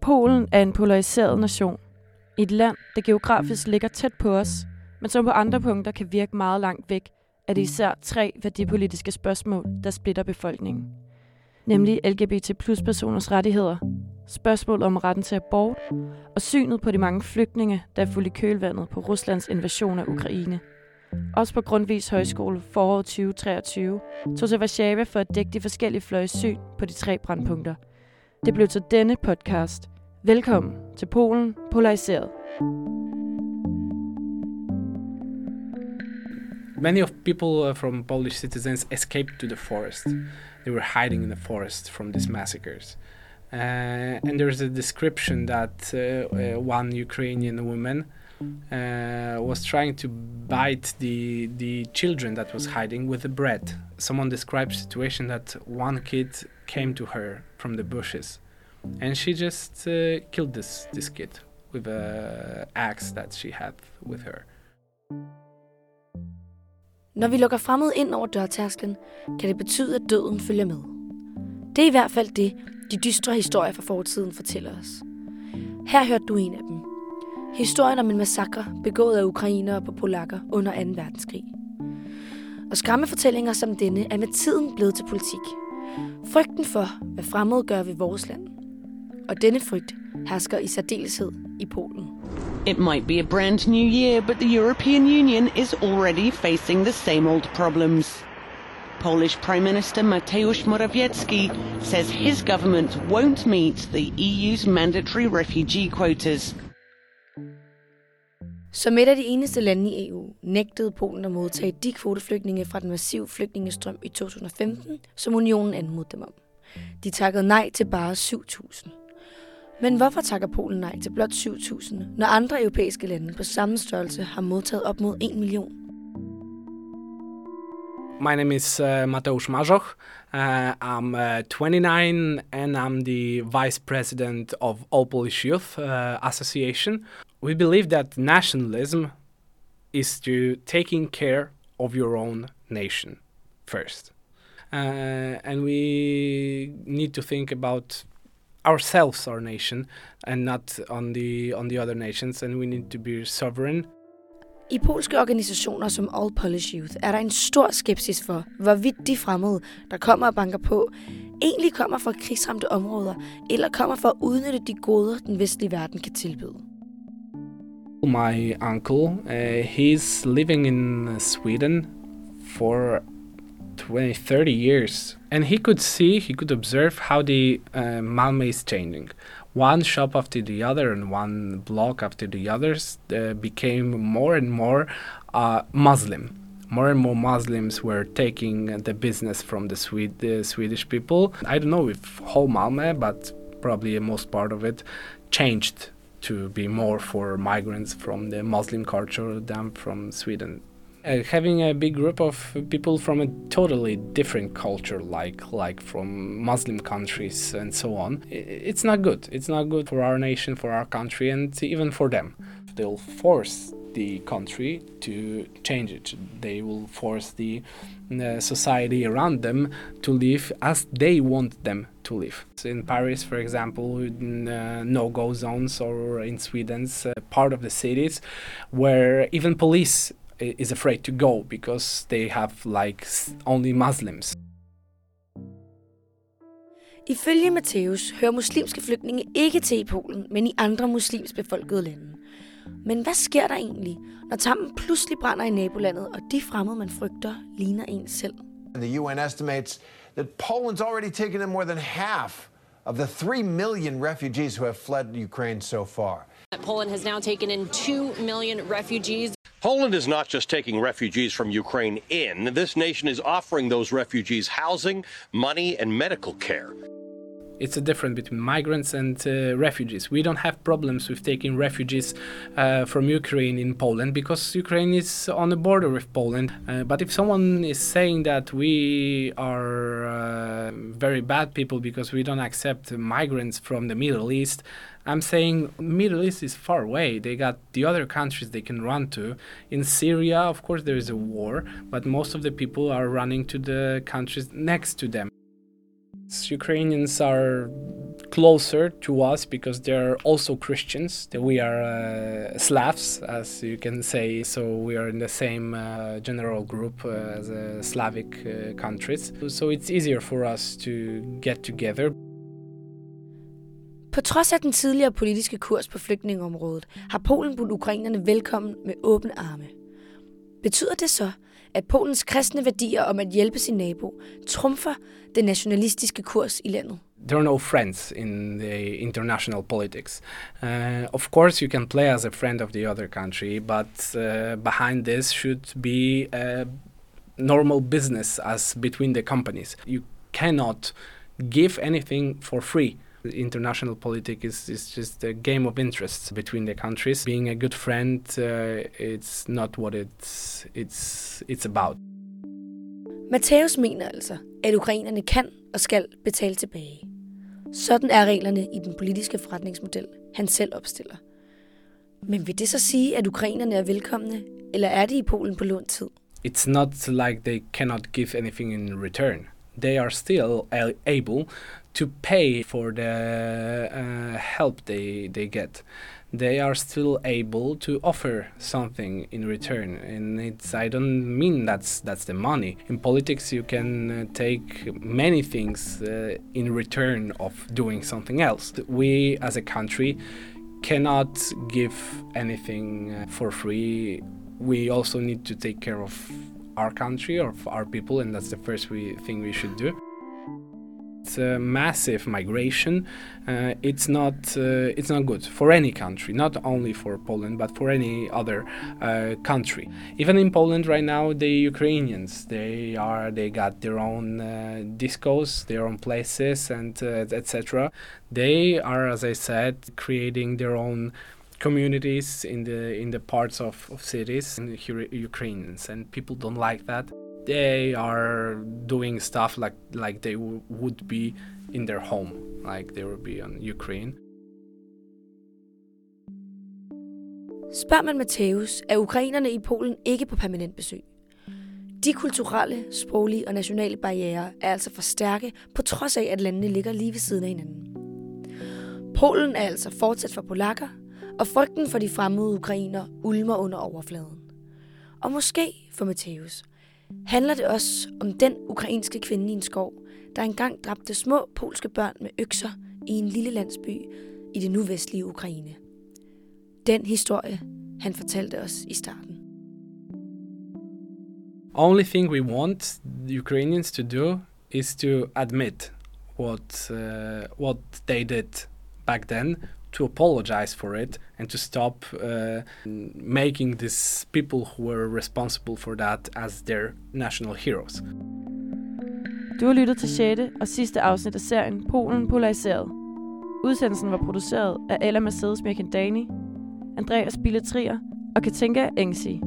Polen er en polariseret nation. Et land, der geografisk ligger tæt på os, men som på andre punkter kan virke meget langt væk, er det især tre værdipolitiske spørgsmål, der splitter befolkningen. Nemlig LGBT plus personers rettigheder, spørgsmålet om retten til abort og synet på de mange flygtninge, der er fuldt i kølvandet på Ruslands invasion af Ukraine. Også på Grundvis Højskole foråret 2023 tog til Warszawa for at dække de forskellige fløjes syn på de tre brandpunkter. Det blev til denne podcast. Velkommen til Polen Polariseret. Many of people uh, from Polish citizens escaped to the forest. They were hiding in the forest from these massacres. Uh, and there's a description that uh, uh, one Ukrainian woman uh, was trying to bite the the children that was hiding with the bread. Someone described situation that one kid came to her from the bushes, and she just uh, killed this this kid with a axe that she had with her. Når vi lukker fremmed ind over dørtærsklen, kan det betyde, at døden følger med. Det er i hvert fald det, de dystre historier fra fortiden fortæller os. Her hørte du en af dem. Historien om en massakre begået af ukrainere på polakker under 2. verdenskrig. Og skræmmefortællinger som denne er med tiden blevet til politik. Frygten for, hvad fremmede gør ved vores land. Og denne frygt hersker i særdeleshed i Polen. It might be a brand new year, but the European Union is already facing the same old problems. Polish Prime Minister Mateusz Morawiecki says his government won't meet the EU's mandatory refugee quotas. Som et af de eneste lande i EU nægtede Polen at modtage de kvoteflygtninge fra den massive flygtningestrøm i 2015, som unionen anmodede dem om. De takkede nej til bare 7.000. Men hvorfor takker Polen nej til blot 7.000, når andre europæiske lande på samme størrelse har modtaget op mod 1 million? My name is uh, Mateusz Marzoch. Uh, I'm uh, 29 and I'm the vice president of All Polish Youth uh, Association. We believe that nationalism is to taking care of your own nation first. Uh, and we need to think about ourselves, our nation, and not on the on the other nations. And we need to be sovereign. I polske organisationer som All Polish Youth er der en stor skepsis for, hvorvidt de fremmede, der kommer og banker på, egentlig kommer fra krigsramte områder, eller kommer for at udnytte de goder, den vestlige verden kan tilbyde. My uncle, uh, he's living in Sweden for 20, 30 years. And he could see, he could observe how the uh, Malmö is changing. One shop after the other and one block after the others uh, became more and more uh, Muslim. More and more Muslims were taking the business from the, Swede, the Swedish people. I don't know if whole Malmö, but probably most part of it changed to be more for migrants from the Muslim culture than from Sweden. Uh, having a big group of people from a totally different culture, like like from Muslim countries and so on, it's not good. It's not good for our nation, for our country, and even for them. They'll force the country to change it. They will force the, the society around them to live as they want them to live. So in Paris, for example, uh, no-go zones, or in Sweden's uh, part of the cities, where even police is afraid to go because they have like only Muslims. Ifølge Matthæus hører muslimske flygtninge ikke til i Polen, men i andre muslims befolkede lande. Men hvad sker der egentlig, når tammen pludselig brænder i nabolandet, og de fremmede, man frygter, ligner en selv? The UN estimates that Poland's already taken in more than half of the 3 million refugees who have fled Ukraine so far. Poland has now taken in 2 million refugees. Poland is not just taking refugees from Ukraine in. This nation is offering those refugees housing, money, and medical care. It's a difference between migrants and uh, refugees. We don't have problems with taking refugees uh, from Ukraine in Poland because Ukraine is on the border with Poland. Uh, but if someone is saying that we are uh, very bad people because we don't accept migrants from the Middle East, I'm saying Middle East is far away. They got the other countries they can run to. In Syria, of course, there is a war, but most of the people are running to the countries next to them. Ukrainians are closer to us because they're also Christians. We are uh, Slavs, as you can say, so we are in the same uh, general group uh, as uh, Slavic uh, countries. So it's easier for us to get together. På trods af den tidligere politiske kurs på flygtningeområdet, har Polen budt ukrainerne velkommen med åbne arme. Betyder det så, at Polens kristne værdier om at hjælpe sin nabo trumfer den nationalistiske kurs i landet? there are no friends in the international politics. Uh, of course, you can play as a friend of the other country, but uh, behind this should be a normal business as between the companies. You cannot give anything for free. International politics is, is just a game of interests between the countries. Being a good friend, uh, it's not what it's it's it's about. Matthäus mener altså, at ukrainerne kan og skal betale tilbage. Sådan er reglerne i den politiske forretningsmodel, han selv opstiller. Men vil det så sige, at ukrainerne er velkomne, eller er de i Polen på lånt tid? It's not like they cannot give anything in return. They are still able to pay for the uh, help they, they get. they are still able to offer something in return and it's i don't mean that's that's the money. In politics you can uh, take many things uh, in return of doing something else. We as a country cannot give anything uh, for free. We also need to take care of our country or our people and that's the first we, thing we should do a massive migration. Uh, it's not uh, it's not good for any country, not only for Poland but for any other uh, country. Even in Poland right now, the Ukrainians they are they got their own uh, discos, their own places, and uh, etc. They are, as I said, creating their own communities in the in the parts of, of cities and Ukrainians, and people don't like that they are doing stuff like like they w- would be in their home, like they would be on Ukraine. Spørger man Matthäus, er ukrainerne i Polen ikke på permanent besøg. De kulturelle, sproglige og nationale barriere er altså for stærke, på trods af, at landene ligger lige ved siden af hinanden. Polen er altså fortsat for polakker, og frygten for de fremmede ukrainer ulmer under overfladen. Og måske for Mateus, – handler det også om den ukrainske kvinde i en skov, der engang dræbte små polske børn med økser i en lille landsby i det nu vestlige Ukraine. Den historie, han fortalte os i starten. Only thing we want the Ukrainians to do is to admit what uh, what they did back then to apologize for it and to stop uh, making these people who were responsible for that as their national heroes. Du har lyttet til 6. og sidste afsnit af serien Polen Polariseret. Udsendelsen var produceret af Ella Mercedes Mirkandani, Andreas Bille Trier og Katinka Engsi.